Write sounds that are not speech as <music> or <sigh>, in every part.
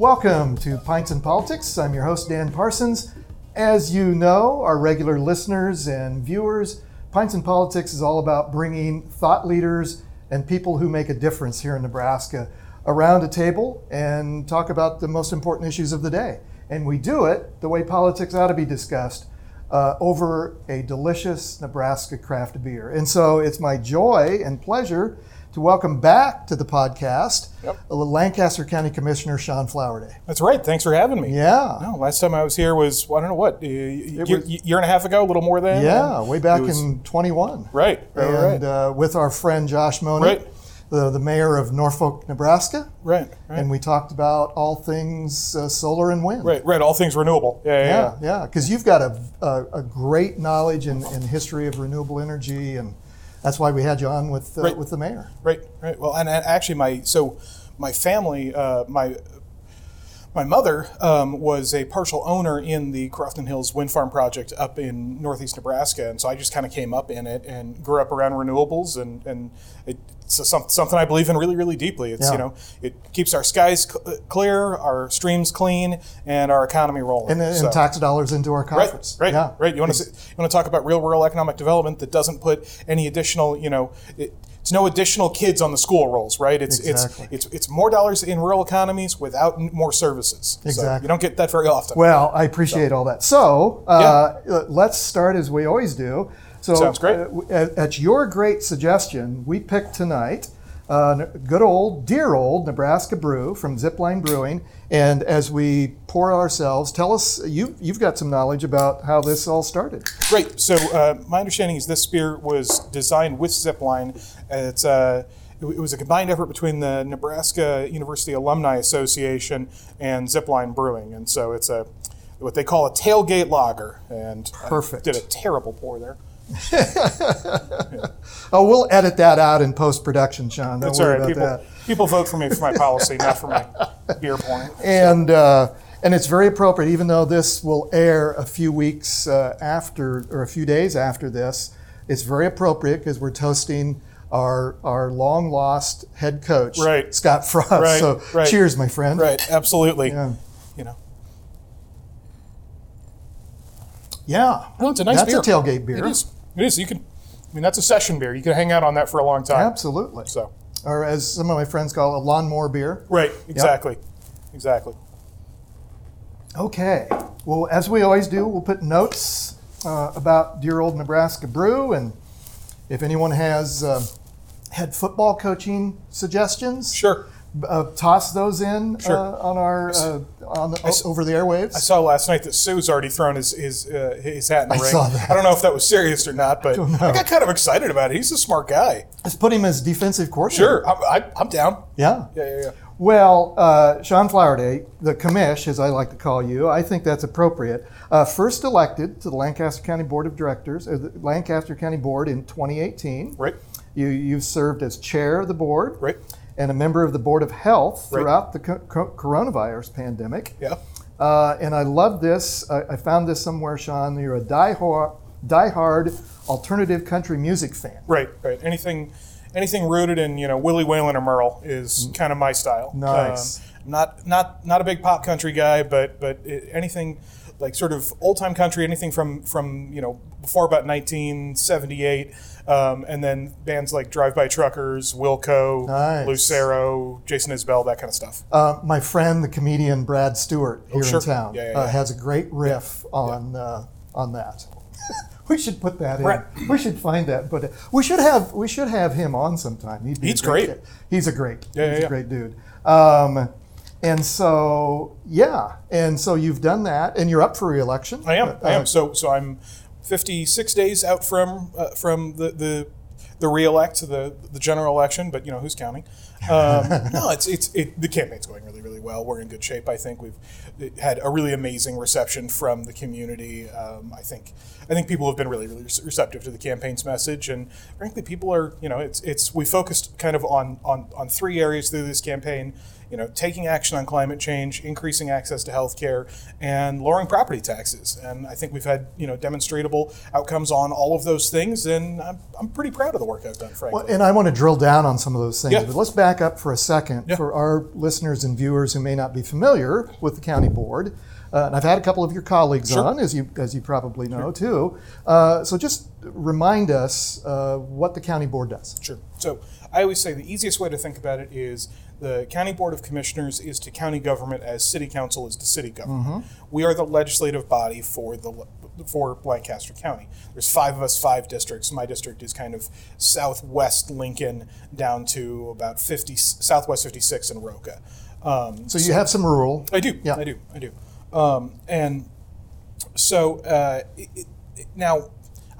Welcome to Pints and Politics. I'm your host, Dan Parsons. As you know, our regular listeners and viewers, Pints and Politics is all about bringing thought leaders and people who make a difference here in Nebraska around a table and talk about the most important issues of the day. And we do it the way politics ought to be discussed uh, over a delicious Nebraska craft beer. And so it's my joy and pleasure to welcome back to the podcast Yep. uh, Lancaster County Commissioner Sean Flowerday. That's right. Thanks for having me. Yeah. No, last time I was here was I don't know what a year, was- year and a half ago, a little more than. Yeah, way back was- in 21. Right. Right. and right. uh, with our friend Josh Mone, Right. the, the mayor of Norfolk, Nebraska. right. Right. And we talked about all things uh, solar and wind. right. Right. All things renewable. Yeah. Yeah. Yeah, yeah. yeah, because you've got a, a, a great knowledge and, and history of renewable energy, and that's why we had you on with uh, Right. with the mayor. Right. Right. Well, and, and actually, my so my family, uh, my my mother um, was a partial owner in the Crofton Hills Wind Farm project up in northeast Nebraska, and so I just kind of came up in it and grew up around renewables, and and it's some, something I believe in really, really deeply. It's Yeah. you know it keeps our skies cl- clear, our streams clean, and our economy rolling. And, and So- tax dollars into our coffers. right, right, Yeah. right. You want to you want to talk about real rural economic development that doesn't put any additional, you know, it, it's no additional kids on the school rolls, right? It's Exactly. it's it's it's more dollars in rural economies without more services. So Exactly. you don't get that very often. Well, I appreciate all that. So uh, let's start as we always do. So Sounds great. uh, at, your great suggestion, we picked tonight uh, good old, dear old Nebraska brew from Zipline Brewing. And as we pour ourselves, tell us you you've got some knowledge about how this all started. Great. So uh, my understanding is this beer was designed with Zipline. It's uh, it was a combined effort between the Nebraska University Alumni Association and Zipline Brewing, and so it's a what they call a tailgate lager. And I Perfect. did a terrible pour there. <laughs> Oh, we'll edit that out in post production, Sean. Don't It's all worry right. about People that. people vote for me for my policy, not for my <laughs> beer pouring. and uh, and it's very appropriate, even though this will air a few weeks uh, after or a few days after this. It's very appropriate because we're toasting our our long lost head coach, Right. Scott Frost. Right, So right. cheers, my friend. Right. Absolutely. Yeah. You know. Yeah. No, it's a nice That's beer. a tailgate beer. It is. It is. You can. I mean, that's a session beer. You can hang out on that for a long time. Absolutely. So. Or as some of my friends call it, a lawnmower beer. Right. Exactly. Exactly. Okay. Well, as we always do, we'll put notes uh, about dear old Nebraska Brew, and if anyone has uh, had football coaching suggestions, Sure. Uh, toss those in Sure. uh, on our uh, on the, s- over the airwaves. I saw last night that Suh's already thrown his his, uh, his hat in the I ring. saw that. I don't know if that was serious or not, but <laughs> Don't. I got kind of excited about it. He's a smart guy. Let's put him as defensive coordinator. Sure, I'm, I, I'm down. Yeah. Yeah, yeah, yeah. Well, uh, Sean Flowerday, the commish, as I like to call you, I think that's appropriate. Uh, first elected to the Lancaster County Board of Directors, or the Lancaster County Board in 2018. Right, You, you've served as chair of the board right. And a member of the Board of Health Right. throughout the co- co- coronavirus pandemic. Yeah. Uh, and I love this. I, I found this somewhere, Sean. You're a diehard, diehard alternative country music fan. Right, right. Anything, anything rooted in you know Willie Waylon or Merle is kind of my style. Nice. Um, not not not a big pop country guy, but but it, anything like sort of old time country, anything from from you know before about 1978, um, and then bands like Drive By Truckers, Wilco, Nice. Lucero, Jason Isbell, that kind of stuff. Uh, my friend, the comedian Brad Stewart here Oh, sure. in town, Yeah, yeah, Uh, has a great riff on uh, on that. <laughs> we should put that in. Right. We should find that. But we should have we should have him on sometime. He'd be He's great. He's a great. Yeah, yeah, he's a yeah. great dude. Um, and so yeah, and so you've done that, and you're up for reelection. I am. Uh, I am. So so I'm 56 days out from uh, from the the the re-elect the the general election, but you know who's counting. Um, <laughs> no, it's it's it, the campaign's going really really well. We're in good shape. I think we've had a really amazing reception from the community. Um, I think I think people have been really really receptive to the campaign's message, and frankly, people are you know it's it's we focused kind of on on on three areas through this campaign you know, taking action on climate change, increasing access to health care, and lowering property taxes. And I think we've had, you know, demonstrable outcomes on all of those things, and I'm, I'm pretty proud of the work I've done, frankly. Well, and I want to drill down on some of those things, Yeah. but let's back up for a second Yeah. for our listeners and viewers who may not be familiar with the county board. Uh, and I've had a couple of your colleagues Sure. on, as you as you probably know too. Uh, so just remind us uh, what the county board does. Sure. So I always say the easiest way to think about it is the county board of commissioners is to county government as city council is to city government. We are the legislative body for the for Lancaster County. There's five of us, five districts. My district is kind of southwest Lincoln down to about 50 southwest 56 in Roca. Um, So you have some rural. I do. Yeah. I do. I do. Um, and so uh, it, it, now,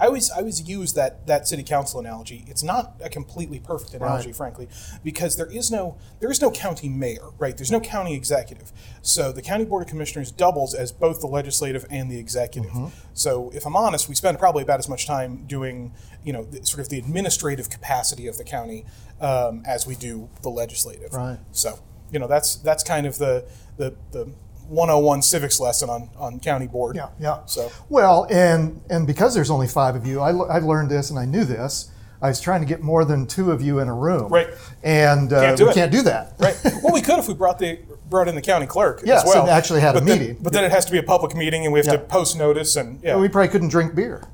I always I always use that that city council analogy. It's not a completely perfect analogy, Right. frankly, because there is no there is no county mayor, right? There's no county executive. So the county board of commissioners doubles as both the legislative and the executive. Mm-hmm. So if I'm honest, we spend probably about as much time doing you know the, sort of the administrative capacity of the county um, as we do the legislative. Right. So, you know, that's that's kind of the the, the 101 civics lesson on, on county board. Yeah, yeah. So, Well, and and because there's only five of you, I, l- I've learned this and I knew this. I was trying to get more than two of you in a room. Right. And uh, Can't do we it. can't do that. right. <laughs> Well, we could if we brought the brought in the county clerk Yes, as well. and actually had a then- meeting. but then it has to be a public meeting, and we have Yeah. to post notice, and yeah, We probably couldn't drink beer.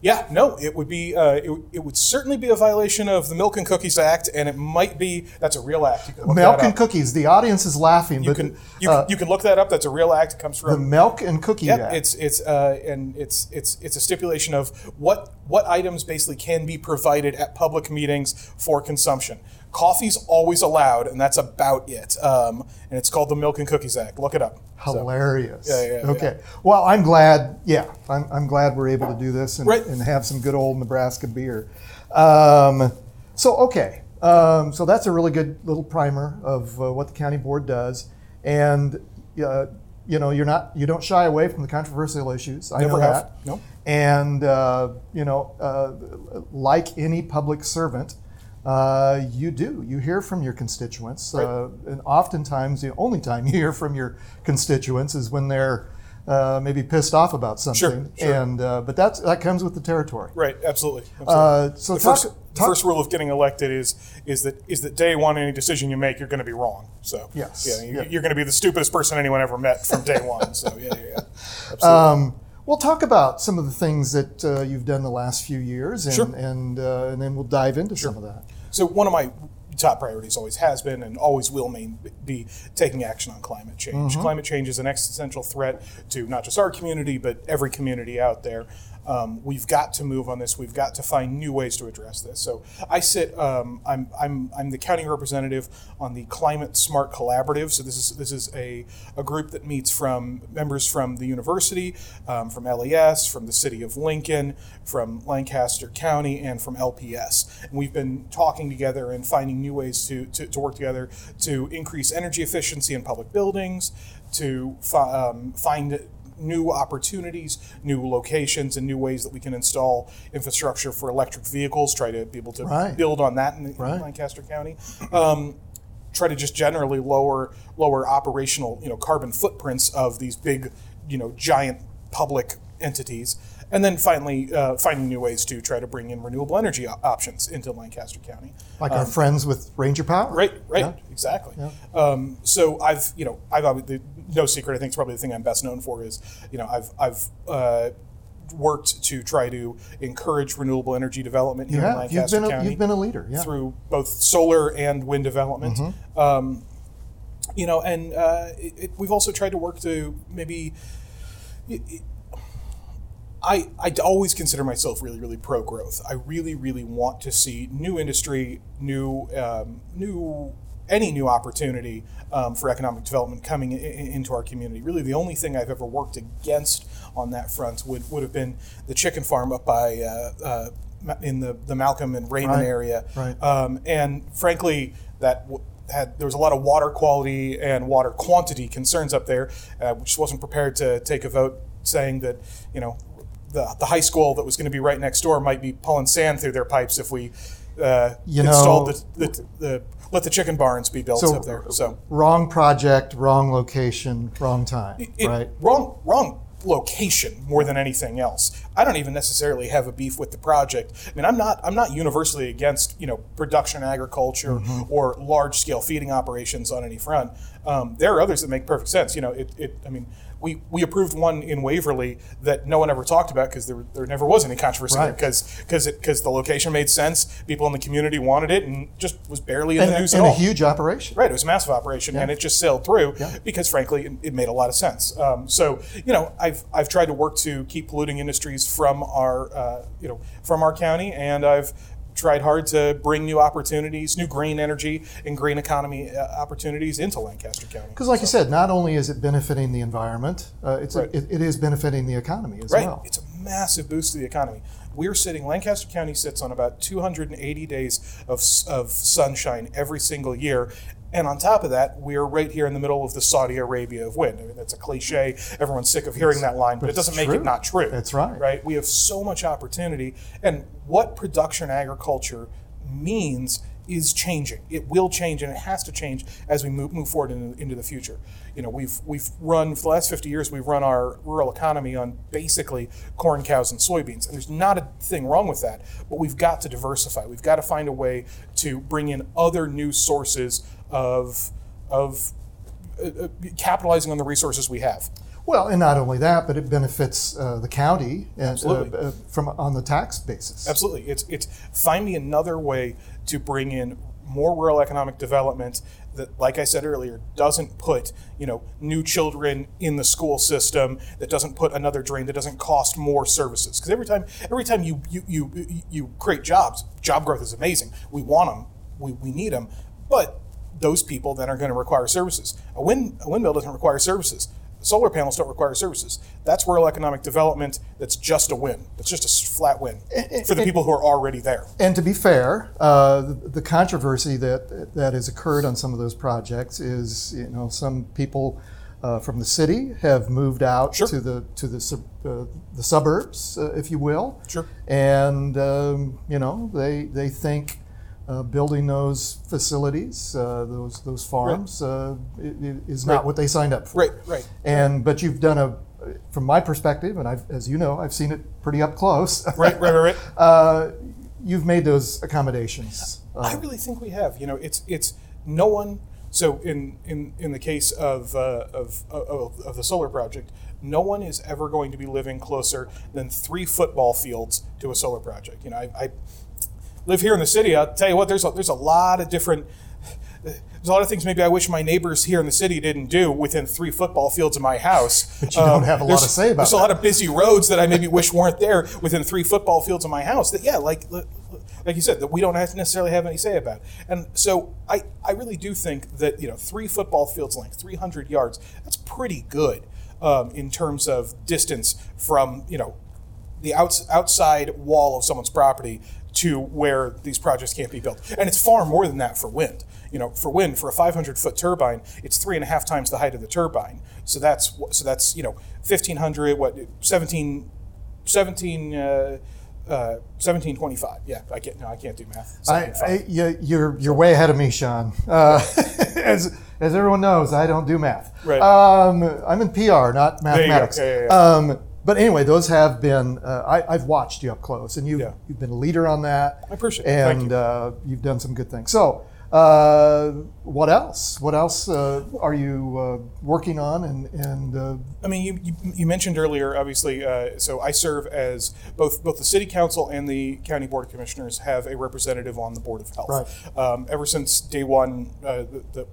Yeah, no, it would be uh, it, would- it would certainly be a violation of the Milk and Cookies Act, and it might be that's a real act. Milk and cookies. The audience is laughing, You but can you, uh, can you can look that up. That's a real act. It comes from the Milk and Cookie Yep, Act. it's it's uh, and it's it's it's a stipulation of what what items basically can be provided at public meetings for consumption. Coffee's always allowed, and that's about it. Um, and it's called the Milk and Cookies Act. Look it up. Hilarious. Yeah, yeah, yeah. okay. Well, I'm glad. Yeah, I'm, I'm glad we're able to do this and, Right. and have some good old Nebraska beer. Um, so okay. Um, so that's a really good little primer of uh, what the county board does, and uh, you know you're not you don't shy away from the controversial issues. I Never know have. that. No. And uh, you know, uh, like any public servant, uh, you do. You hear from your constituents, uh, and oftentimes the only time you <laughs> hear from your constituents is when they're uh, maybe pissed off about something. sure. And uh, but that's that comes with the territory. Right. Absolutely. absolutely. Uh, so the talk, first, the first rule of getting elected is is that is that day one any decision you make you're going to be wrong. So Yes. yeah, you, Yeah. you're going to be the stupidest person anyone ever met from day one. So yeah, yeah, yeah. <laughs> Absolutely. Um, we'll talk about some of the things that uh, you've done the last few years, and Sure. and uh, and then we'll dive into some of that. So one of my top priorities always has been and always will main, be taking action on climate change. Climate change is an existential threat to not just our community but every community out there. Um, we've got to move on this. We've got to find new ways to address this. So I sit. Um, I'm, I'm I'm the county representative on the Climate Smart Collaborative. So this is this is a, a group that meets from members from the university, um, from LES, from the city of Lincoln, from Lancaster County, and from LPS. And we've been talking together and finding new ways to, to, to work together to increase energy efficiency in public buildings, to fi- um, find new opportunities, new locations, and new ways that we can install infrastructure for electric vehicles. Try to be able to Right. build on that in, Right. Lancaster County. Um, try to just generally lower lower operational you know carbon footprints of these big you know giant public entities. And then finally, uh, finding new ways to try to bring in renewable energy op- options into Lancaster County. Like our friends with Ranger Power. Um, Right, right, Yeah. exactly. Um, so I've, you know, I've obviously, no secret. I think it's probably the thing I'm best known for is, you know, I've, I've uh, worked to try to encourage renewable energy development here in Yeah, you've Lancaster been a, County you've been a leader. Yeah. through both solar and wind development. Mm-hmm. Um, you know, and uh, it, it, we've also tried to work to maybe. It- I, I always consider myself really, really pro growth. I really, really want to see new industry, new, um, new, any new opportunity um, for economic development coming i- i- into our community. Really, the only thing I've ever worked against on that front would, would have been the chicken farm up by uh, uh, in the, the Malcolm and Raymond Right, area. right. Um, and frankly, that w- had there was a lot of water quality and water quantity concerns up there, uh, which wasn't prepared to take a vote saying that you know the, the high school that was going to be right next door might be pulling sand through their pipes if we uh, You installed know- the, the, the let the chicken barns be built So- up there. So Wrong project, wrong location, wrong time. it- right. wrong, wrong, location more than anything else. I don't even necessarily have a beef with the project. I mean, I'm not I'm not universally against you know production agriculture Mm-hmm. or large scale feeding operations on any front. Um, there are others that make perfect sense. You know, it, it I mean. We, we approved one in Waverly that no one ever talked about because there, there never was any controversy there Right. because because because the location made sense, people in the community wanted it, and just was barely in And, the news and a huge operation. Right, it was a massive operation, and it just sailed through Yeah. because, frankly, it, it made a lot of sense. Um, so, you know, I've I've tried to work to keep polluting industries from our uh, you know from our county, and I've tried hard to bring new opportunities, new green energy and green economy uh, opportunities into Lancaster County. Because, like you said, not only is it benefiting the environment, uh, it's Right. it, it is benefiting the economy as Right, well. it's a massive boost to the economy. We're sitting. Lancaster County sits on about 280 days of of sunshine every single year. And on top of that, we're right here in the middle of the Saudi Arabia of wind. I mean, that's a cliche. Everyone's sick of hearing that line, but it doesn't make true. it not true. That's right. Right? We have so much opportunity. And what production agriculture means is changing. It will change, and it has to change as we move, move forward into, into the future. You know, we've we've run for the last 50 years. We've run our rural economy on basically corn, cows, and soybeans, and there's not a thing wrong with that. But we've got to diversify. We've got to find a way to bring in other new sources of of uh, uh, capitalizing on the resources we have. Well, and not only that, but it benefits uh, the county and, uh, uh, from on the tax basis. Absolutely. It's it's find me another way to bring in more rural economic development that, like I said earlier, doesn't put you know new children in the school system. That doesn't put another drain. That doesn't cost more services. Because every time every time you you, you you create jobs, job growth is amazing. We want them. We, we need them. But those people that are going to require services. A wind a windmill doesn't require services. Solar panels don't require services. That's rural economic development. That's just a win. That's just a flat win for the people who are already there. And to be fair, uh, the, controversy that that has occurred on some of those projects is, you know, some people uh, from the city have moved out Sure. to the to the sub, uh, the suburbs, uh, if you will. Sure. And um, you know, they they think. Uh, building those facilities, uh, those those farms, uh, i- i- is not Right. what they signed up for. Right, right. And but you've done a, from my perspective, and I've, as you know, I've seen it pretty up close. Right, right, right, right. <laughs> uh, you've made those accommodations. I Uh, really think we have. You know, it's it's no one. So in in in the case of uh, of, of of the solar project, no one is ever going to be living closer than three football fields to a solar project. You know, I, I live here in the city. I'll tell you what. There's a, there's a lot of different. There's a lot of things maybe I wish my neighbors here in the city didn't do within three football fields of my house. <laughs> But you don't have a lot to say about There's a lot of busy roads that I maybe wish weren't there within three football fields of my house. That yeah, like like you said, that we don't have to necessarily have any say about. And so I I really do think that you know three football fields length, 300 yards, that's pretty good um, in terms of distance from you know the outs, outside wall of someone's property to where these projects can't be built. And it's far more than that for wind. You know, for wind, for a 500 foot turbine, it's three and a half times the height of the turbine. So that's so that's you know 1500 what 17 17 uh, uh, 1725. Yeah, I can't. No, I can't do math. I, I, you, you're you're way ahead of me, Sean. Uh, <laughs> as as everyone knows, I don't do math. Right. Um, I'm in PR, not mathematics. Yeah, yeah, yeah. Um, but anyway, those have been. Uh, I, I've watched you up close, and you've Yeah. you've been a leader on that. I appreciate it. And you. uh, you've done some good things. So. Uh, what else? What else uh, are you uh, working on? And and uh, I mean, you, you, you mentioned earlier, obviously. Uh, so I serve as both both the city council and the county board of commissioners have a representative on the board of health. Right. Um, ever since day one, uh, the, the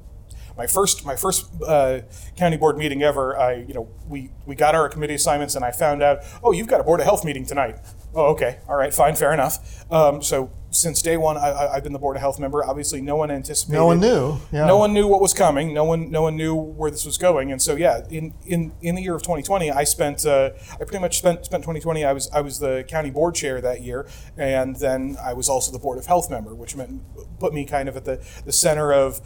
my first my first uh, county board meeting ever, I you know we we got our committee assignments and I found out, oh, you've got a board of health meeting tonight. Oh, okay, all right, fine, fair enough. Um, so since day one, I, I, I've been the board of health member. Obviously, no one anticipated. no one knew. Yeah. No one knew what was coming. No one, no one knew where this was going. And so, yeah, in in, in the year of 2020, I spent, uh, I pretty much spent spent 2020. I was I was the county board chair that year, and then I was also the board of health member, which meant put me kind of at the the center of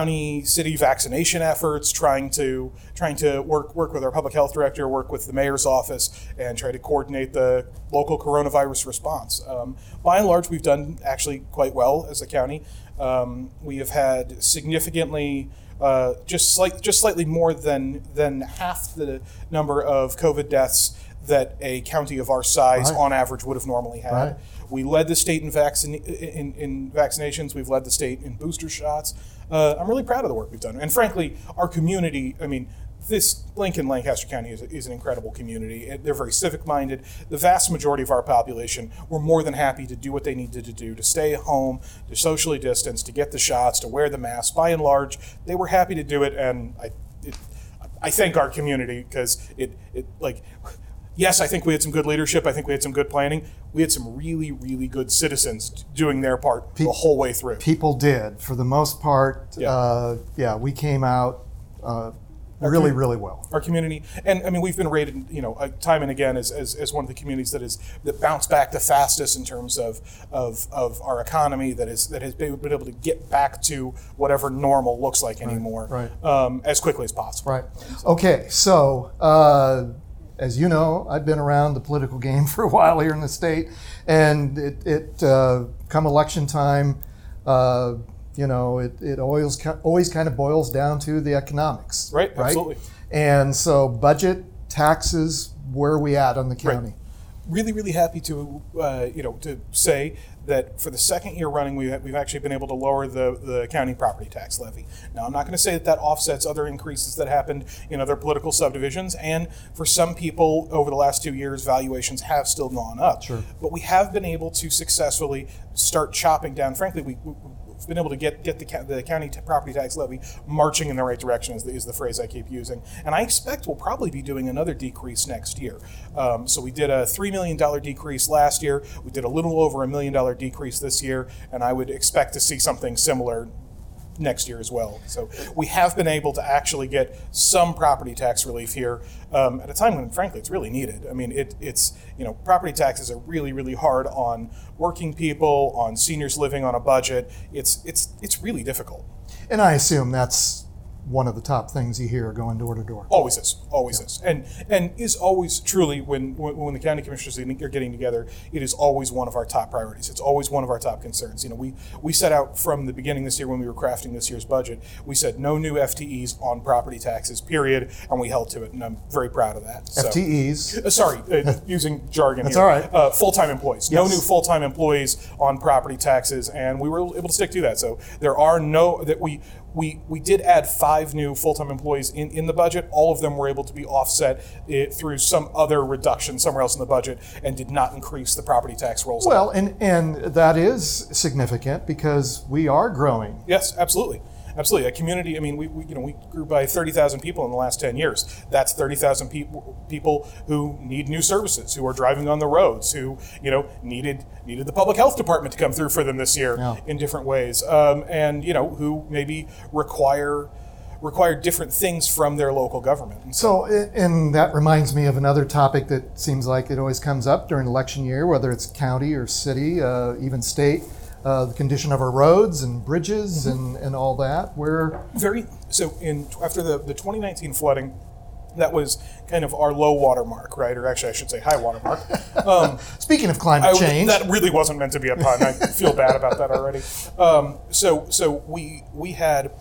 county city vaccination efforts, trying to trying to work work with our public health director, work with the mayor's office, and try to coordinate the local coronavirus response. Um, by and large, we've done actually quite well as a county. Um, we have had significantly. Uh, just slight, just slightly more than than half the number of COVID deaths that a county of our size, Right. on average, would have normally had. Right. We led the state in, in, in vaccinations. We've led the state in booster shots. Uh, I'm really proud of the work we've done. And frankly, our community, I mean, this Lincoln, Lancaster County is, is an incredible community. They're very civic minded. The vast majority of our population were more than happy to do what they needed to do to stay home, to socially distance, to get the shots, to wear the mask. By and large, they were happy to do it. And I, it, I thank our community because it, it like yes, I think we had some good leadership. I think we had some good planning. We had some really, really good citizens doing their part the whole way through. People did, for the most part. Yeah. Uh, yeah, we came out uh, really, really well. Our community, and I mean, we've been rated, you know, uh, time and again as, as, as one of the communities that is that bounced back the fastest in terms of, of, of our economy. That is that has been, been able to get back to whatever normal looks like anymore, right. Um, as quickly as possible. Right. Okay, so uh, as you know, I've been around the political game <laughs> for a while here in the state, and it, it uh, come election time, uh, you know, it, it always always kind of boils down to the economics. Right, absolutely. And so, budget, taxes, where are we at on the county? Really, really happy to, uh, you know, to say that for the second year running, we've, we've actually been able to lower the, the county property tax levy. Now, I'm not going to say that that offsets other increases that happened in other political subdivisions, and for some people over the last two years, valuations have still gone up. Sure. But we have been able to successfully start chopping down. Frankly, we, we- been able to get, get the, the county t- property tax levy marching in the right direction, is the, is the phrase I keep using. And I expect we'll probably be doing another decrease next year. Um, so we did a $3 million decrease last year. We did a little over a million dollar decrease this year. And I would expect to see something similar next year as well. So we have been able to actually get some property tax relief here um, at a time when, frankly, it's really needed. I mean, it, it's you know, property taxes are really, really hard on working people, on seniors living on a budget. It's it's it's really difficult. And I assume that's one of the top things you hear going door to door. Always is, always is, and and is always truly when when, when the county commissioners are getting together, it is always one of our top priorities. It's always one of our top concerns. You know, we we set out from the beginning this year when we were crafting this year's budget. We said no new FTEs on property taxes, period, and we held to it, and I'm very proud of that. So- FTEs. Uh, sorry, uh, <laughs> using jargon That's here. all right. Uh, full-time employees. No new full-time employees on property taxes, and we were able to stick to that. So there are no that we we we did add five new full-time employees in, in the budget. All of them were able to be offset eh, through some other reduction somewhere else in the budget, and did not increase the property tax rolls. Well, and, and that is significant because we are growing. Yes, absolutely. Absolutely. A community, I mean, we, we you know, we grew by 30,000 people in the last 10 years. That's 30,000 people people who need new services, who are driving on the roads, who, you know, needed needed the public health department to come through for them this year Yeah. in different ways. Um, and, you know, who maybe require require different things from their local government. So, and that reminds me of another topic that seems like it always comes up during election year, whether it's county or city, uh, even state, uh, the condition of our roads and bridges and, and all that. Where, very so in after the, the 2019 flooding that was kind of our low water mark right? Or actually i should say high water mark. Um, <laughs> speaking of climate I- change, that really wasn't meant to be a pun. I feel bad about that already. Um, so so we we had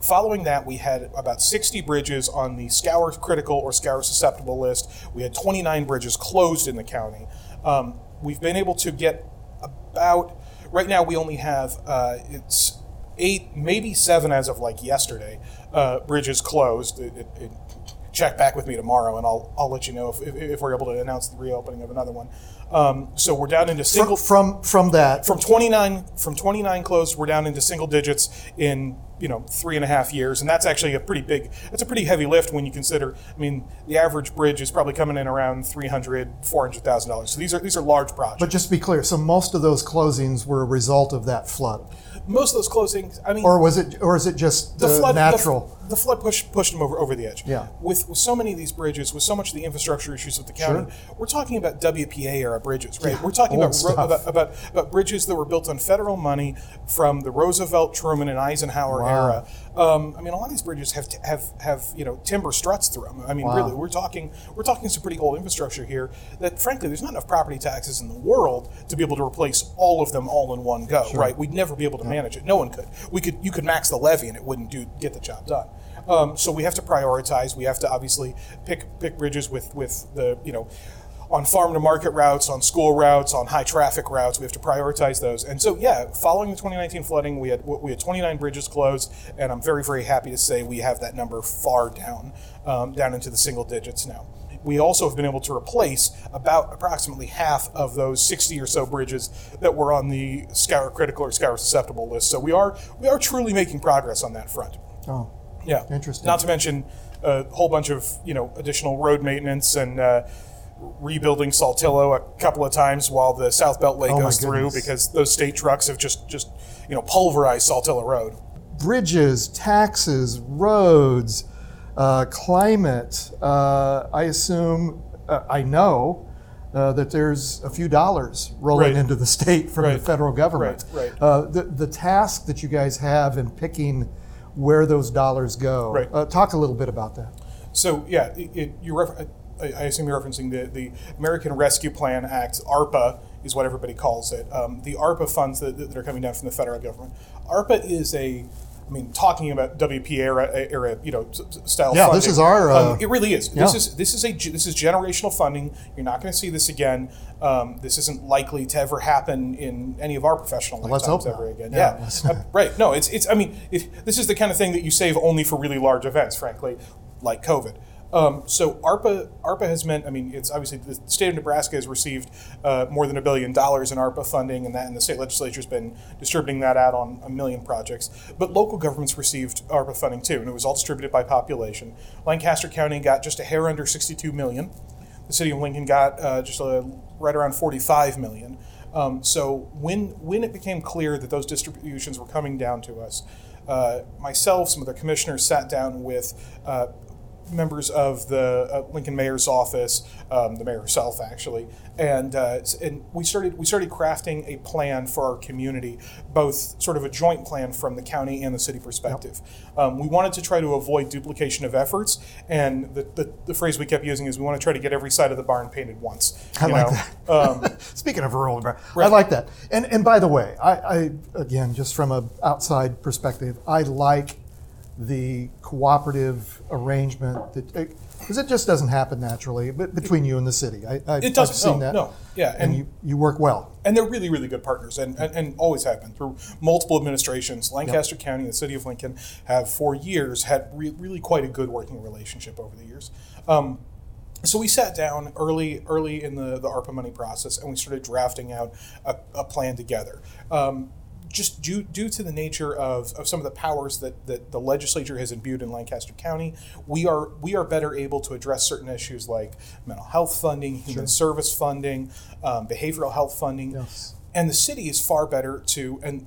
following that we had about 60 bridges on the scour critical or scour susceptible list. We had 29 bridges closed in the county. Um, we've been able to get about right now we only have uh, it's eight maybe seven as of like yesterday. Uh, bridges closed. It, it, it, check back with me tomorrow and I'll, I'll let you know if, if, if we're able to announce the reopening of another one. Um, so we're down into single from, from, from that, from 29 from 29 closed we're down into single digits in you know three and a half years and that's actually a pretty big that's a pretty heavy lift when you consider i mean the average bridge is probably coming in around 300 400000 dollars. So these are these are large projects. But just to be clear, so most of those closings were a result of that flood, most of those closings i mean or was it, or is it just the uh, flood natural? The, flood pushed pushed them over over the edge. Yeah. With, with so many of these bridges, with so much of the infrastructure issues with the county, we're talking about WPA era bridges, right? We're talking about, ro- about about about bridges that were built on federal money from the Roosevelt, Truman, and Eisenhower era. Um, I mean, a lot of these bridges have t- have have you know timber struts through them. I mean, Wow. really, we're talking we're talking some pretty old infrastructure here. That frankly, there's not enough property taxes in the world to be able to replace all of them all in one go. sure. Right? We'd never be able to manage it. No one could. We could you could max the levy and it wouldn't do get the job done. Um, so we have to prioritize. We have to obviously pick pick bridges with with the you know on farm to market routes, on school routes, on high traffic routes. We have to prioritize those. And so, yeah, following the 2019 flooding, we had we had 29 bridges closed, and I'm very very happy to say we have that number far down, um, down into the single digits now. We also have been able to replace about approximately half of those 60 or so bridges that were on the scour critical or scour susceptible list. So we are we are truly making progress on that front. Oh, Yeah, Interesting. Not to mention a whole bunch of you know additional road maintenance and uh, rebuilding Saltillo a couple of times while the South Beltway Oh, goes through because those state trucks have just just you know pulverized Saltillo Road. bridges, taxes, roads, uh, climate. Uh, I assume, uh, I know uh, that there's a few dollars rolling Right. into the state from the federal government. Right, right. Uh, the, the task that you guys have in picking where those dollars go. Right. Uh, talk a little bit about that. So yeah, it, it, you I, I assume you're referencing the, the American Rescue Plan Act, ARPA is what everybody calls it. Um, the ARPA funds that, that are coming down from the federal government. ARPA is a, I mean, talking about WP era, era you know, style. Yeah, funding, this is our, uh, um, it really is. This is this is a this is generational funding. You're not going to see this again. Um, this isn't likely to ever happen in any of our professional let's lifetimes hope ever again. Yeah, Yeah, let's- Uh, <laughs> right. No, it's it's. I mean, it, this is the kind of thing that you save only for really large events, frankly, like COVID. Um, so ARPA ARPA has meant. I mean, it's obviously the state of Nebraska has received uh, more than a billion dollars in ARPA funding, and that and the state legislature has been distributing that out on a million projects. But local governments received ARPA funding too, and it was all distributed by population. Lancaster County got just a hair under 62 million. The city of Lincoln got uh, just right around 45 million. Um, so when when it became clear that those distributions were coming down to us, uh, myself, some of the commissioners sat down with uh, members of the uh, Lincoln Mayor's office, um, the mayor herself actually, and uh, and we started we started crafting a plan for our community, both sort of a joint plan from the county and the city perspective. Um, we wanted to try to avoid duplication of efforts, and the, the, the phrase we kept using is we want to try to get every side of the barn painted once. I like know? that. Um, <laughs> Speaking of rural, I like that. And and by the way, I, I again just from a outside perspective, I like the cooperative arrangement that because it just doesn't happen naturally, but between you and the city, I, I It doesn't. I've seen no, that. no. Yeah, and, and you you work well. and they're really, really good partners, and, and, and always have been through multiple administrations. Lancaster County and the City of Lincoln have, for years, had re- really quite a good working relationship over the years. Um, so we sat down early, early in the, the ARPA money process, and we started drafting out a, a plan together. Um, just due, due to the nature of, of some of the powers that, that the legislature has imbued in Lancaster County, we are we are better able to address certain issues like mental health funding, human service funding, um, behavioral health funding, Yes. and the city is far better to and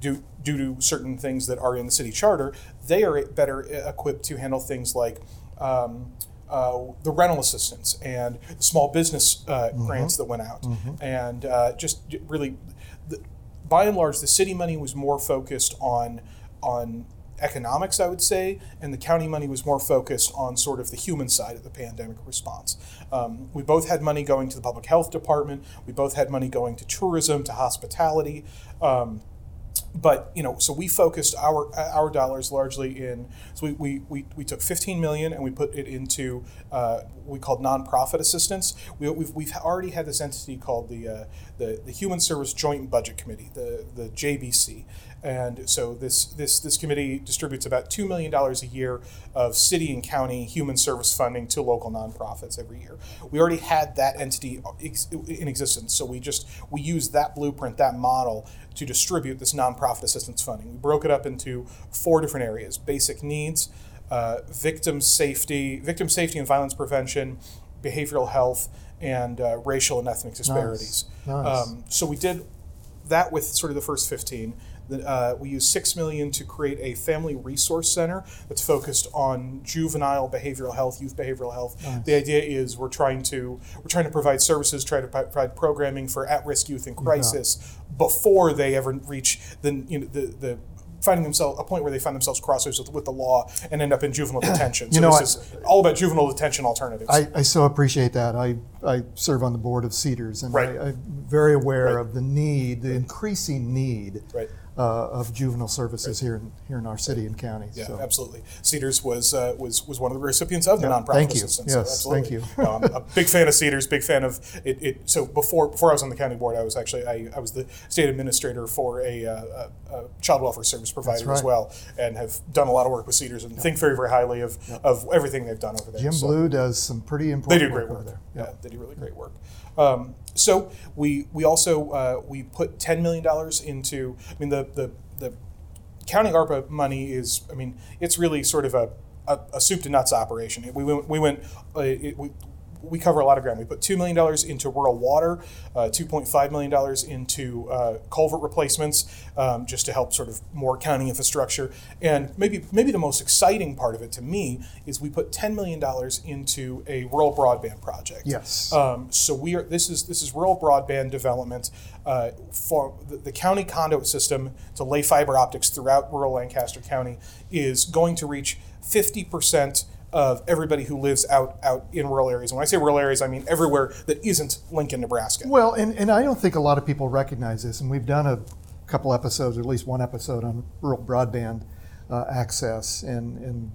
due due to certain things that are in the city charter, they are better equipped to handle things like. Um, uh, the rental assistance and the small business uh, grants that went out, and uh, just really, by and large, the city money was more focused on on economics, I would say, and the county money was more focused on sort of the human side of the pandemic response. Um, we both had money going to the public health department. We both had money going to tourism, to hospitality. Um, but you know, so we focused our our dollars largely in. So we, we, we, we took 15 million and we put it into uh, what we called nonprofit assistance. We, we've, we've already had this entity called the uh, the the Human Service Joint Budget Committee, the the JBC, and so this this this committee distributes about two million dollars a year of city and county human service funding to local nonprofits every year. We already had that entity in existence, so we just we used that blueprint, that model to distribute this nonprofit assistance funding. We broke it up into four different areas: basic needs, uh, victim safety, victim safety and violence prevention, behavioral health, and uh, racial and ethnic disparities. Nice. Um, so we did that with sort of the first 15. Uh, we use six million to create a family resource center that's focused on juvenile behavioral health, youth behavioral health. The idea is we're trying to we're trying to provide services, try to provide programming for at-risk youth in crisis before they ever reach the you know the the finding themselves a point where they find themselves crossroads with, with the law and end up in juvenile <coughs> detention. So know, this is all about juvenile detention alternatives. I, I so appreciate that. I, I serve on the board of Cedars, and Right. I, I'm very aware Right. of the need, the increasing need Right. Uh, of juvenile services here in here in our city and county. Yeah, so. absolutely. Cedars was uh, was was one of the recipients of the Yeah, nonprofit thank you. assistance. Yes, absolutely. thank you. No, <laughs> I'm a big fan of Cedars. Big fan of it. it so before before I was on the county board, I was actually I, I was the state administrator for a, uh, a, child welfare service provider as well, and have done a lot of work with Cedars and think very very highly of of everything they've done over there. Jim So- Blue does some pretty important. they do great work work there. Yeah, they do really great work. Um, so we we also uh, we put ten million dollars into. I mean the the the county ARPA money is. I mean it's really sort of a a, a soup to nuts operation. We went we went uh, it, we. We cover a lot of ground. We put two million dollars into rural water, uh, two point five million dollars into uh, culvert replacements, um, just to help sort of more county infrastructure. And maybe maybe the most exciting part of it to me is we put ten million dollars into a rural broadband project. Yes. Um, so we are. This is this is rural broadband development uh, for the, the county conduit system to lay fiber optics throughout rural Lancaster County is going to reach fifty percent of everybody who lives out out in rural areas. And when I say rural areas, I mean everywhere that isn't Lincoln, Nebraska. Well, and, and I don't think a lot of people recognize this, and we've done a couple episodes, or at least one episode on rural broadband uh, access and, and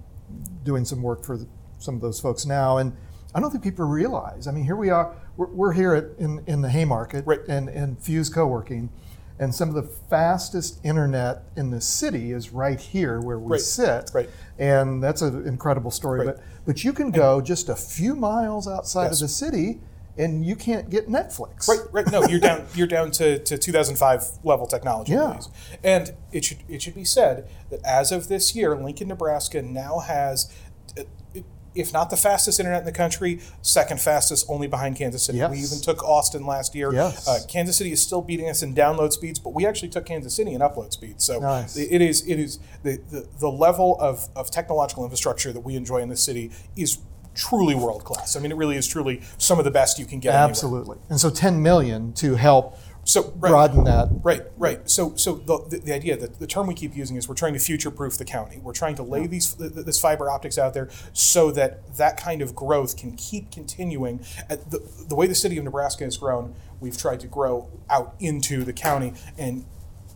doing some work for the, some of those folks now. And I don't think people realize. I mean, here we are, we're, we're here at, in, in the Haymarket Right. and, and Fuse Co-working, and some of the fastest internet in the city is right here where we Right. sit. Right. And that's an incredible story. Right. But, but you can go just a few miles outside Yes. of the city and you can't get Netflix. Right, right. No, you're down. You're down to, to 2005 level technology. Yeah. And it should it should be said that as of this year, Lincoln, Nebraska now has, uh, if not the fastest internet in the country, second fastest, only behind Kansas City. We even took Austin last year. Yes. Uh, Kansas City is still beating us in download speeds, but we actually took Kansas City in upload speeds. So Nice. it is it is the, the, the level of, of technological infrastructure that we enjoy in this city is truly world class. I mean, it really is truly some of the best you can get. anywhere. Absolutely. And so 10 million to help So right. broaden that. Right, right. So, so the, the, the idea that the term we keep using is we're trying to future-proof the county. We're trying to lay these th- th- this fiber optics out there so that that kind of growth can keep continuing. At the, the way the city of Nebraska has grown, we've tried to grow out into the county and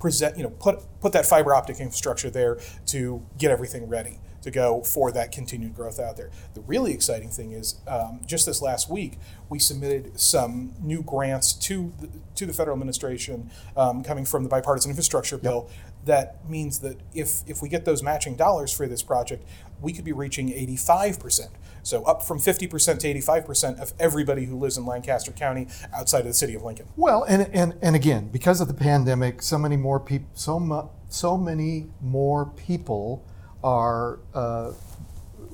present, you know, put put that fiber optic infrastructure there to get everything ready to go for that continued growth out there. The really exciting thing is, um, just this last week, we submitted some new grants to the, to the federal administration um, coming from the bipartisan infrastructure bill. That means that if if we get those matching dollars for this project, we could be reaching 85 percent. So up from 50 percent to 85 percent of everybody who lives in Lancaster County outside of the city of Lincoln. Well, and, and, and again, because of the pandemic, so many more people, so, mu- so many more people are uh,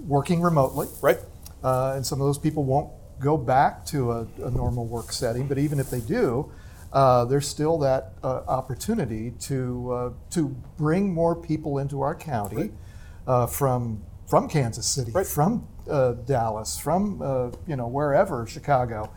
working remotely. Right. Uh, and some of those people won't go back to a, a normal work setting. But even if they do, uh, there's still that uh, opportunity to uh, to bring more people into our county Right. uh, from from Kansas City, Right. from uh, Dallas, from uh, you know wherever Chicago,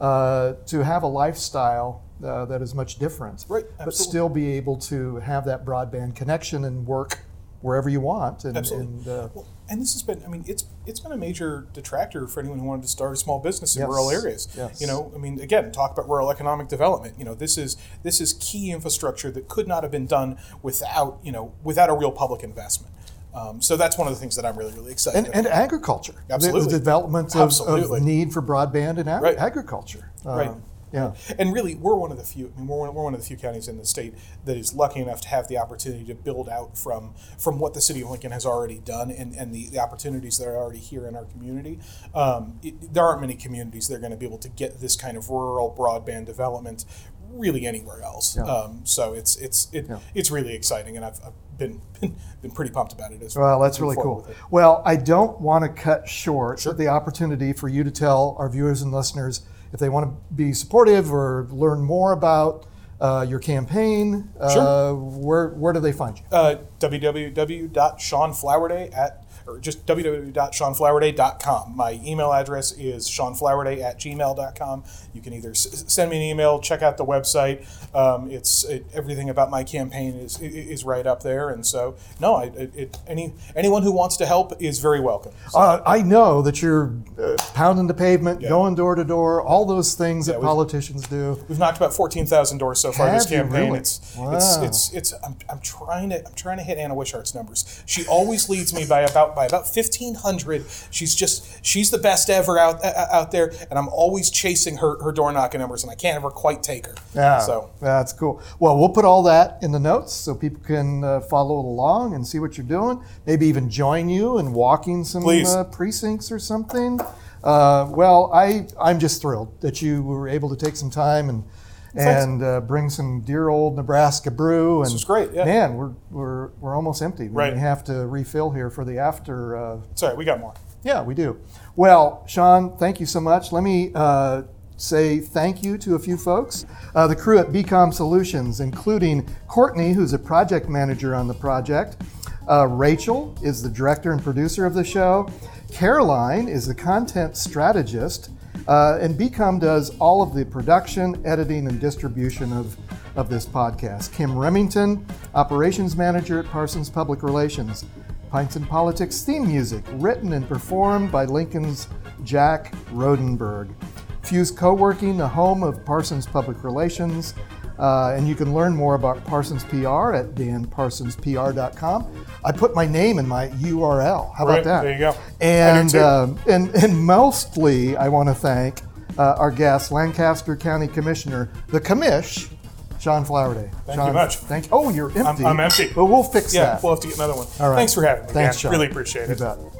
uh, to have a lifestyle. Uh, that is much different, Right, but still be able to have that broadband connection and work wherever you want. And, Absolutely. and uh, Well, and this has been, I mean, it's it's been a major detractor for anyone who wanted to start a small business in Yes. rural areas. Yes. You know, I mean, again, talk about rural economic development. You know, this is this is key infrastructure that could not have been done without you know without a real public investment. Um, so that's one of the things that I'm really really excited and, about. and agriculture. The- Absolutely. The, development of, Absolutely. of need for broadband and ag- Right. agriculture. Right. Yeah. And really, we're one of the few. I mean, we're one, we're one of the few counties in the state that is lucky enough to have the opportunity to build out from from what the city of Lincoln has already done, and, and the, the opportunities that are already here in our community. Um, it, there aren't many communities that are going to be able to get this kind of rural broadband development really anywhere else. Yeah. Um, so it's it's it, Yeah. it's really exciting, and I've, I've been, <laughs> been been pretty pumped about it as Well, Well, that's really cool. Well, I don't want to cut short the opportunity for you to tell our viewers and listeners if they want to be supportive or learn more about uh, your campaign. Uh, Sure. where where do they find you? uh, www.seanflowerday at or just www.seanflowerday.com. My email address is seanflowerday at gmail.com. You can either s- send me an email, check out the website. Um, it's it, everything about my campaign is is right up there, and so no, I, it, any anyone who wants to help is very welcome. So, Uh, I know that you're uh, pounding the pavement, going door to door, all those things that politicians do. We've knocked about fourteen thousand doors so far this Have you campaign. really? It's, it's it's it's I'm, I'm trying to I'm trying to hit Anna Wishart's numbers. She always leads me by about by about fifteen hundred. She's just she's the best ever out uh, out there, and I'm always chasing her her door knocking numbers, and I can't ever quite take her. Yeah, So that's cool. Well, we'll put all that in the notes so people can uh, follow along and see what you're doing. Maybe even join you in walking some uh, precincts or something. Uh, well, I I'm just thrilled that you were able to take some time and and uh, bring some dear old Nebraska brew. And was great, yeah. man, we're we're we're almost empty. We Right. have to refill here for the after. Uh, sorry, we got more. yeah, we do. Well, Sean, thank you so much. Let me uh, say thank you to a few folks. Uh, the crew at BCom Solutions, including Courtney, who's a project manager on the project. Uh, Rachel is the director and producer of the show. Caroline is the content strategist. Uh, and BCom does all of the production, editing, and distribution of, of this podcast. Kim Remington, operations manager at Parsons Public Relations. Pints and Politics theme music, written and performed by Lincoln's Jack Rodenberg. Fuse Co-working, the home of Parsons Public Relations. Uh, and you can learn more about Parsons PR at danparsonspr.com. I put my name in my URL. How Right, about that? there you go. And, um, and, and mostly, I want to thank uh, our guest, Lancaster County Commissioner, the commish, Sean Flowerday. Thank Sean, you much. Thank Oh, you're empty. I'm empty. But we'll fix Yeah, that. we'll have to get another one. All right. Thanks for having me. Thanks. Sean. Really appreciate You it.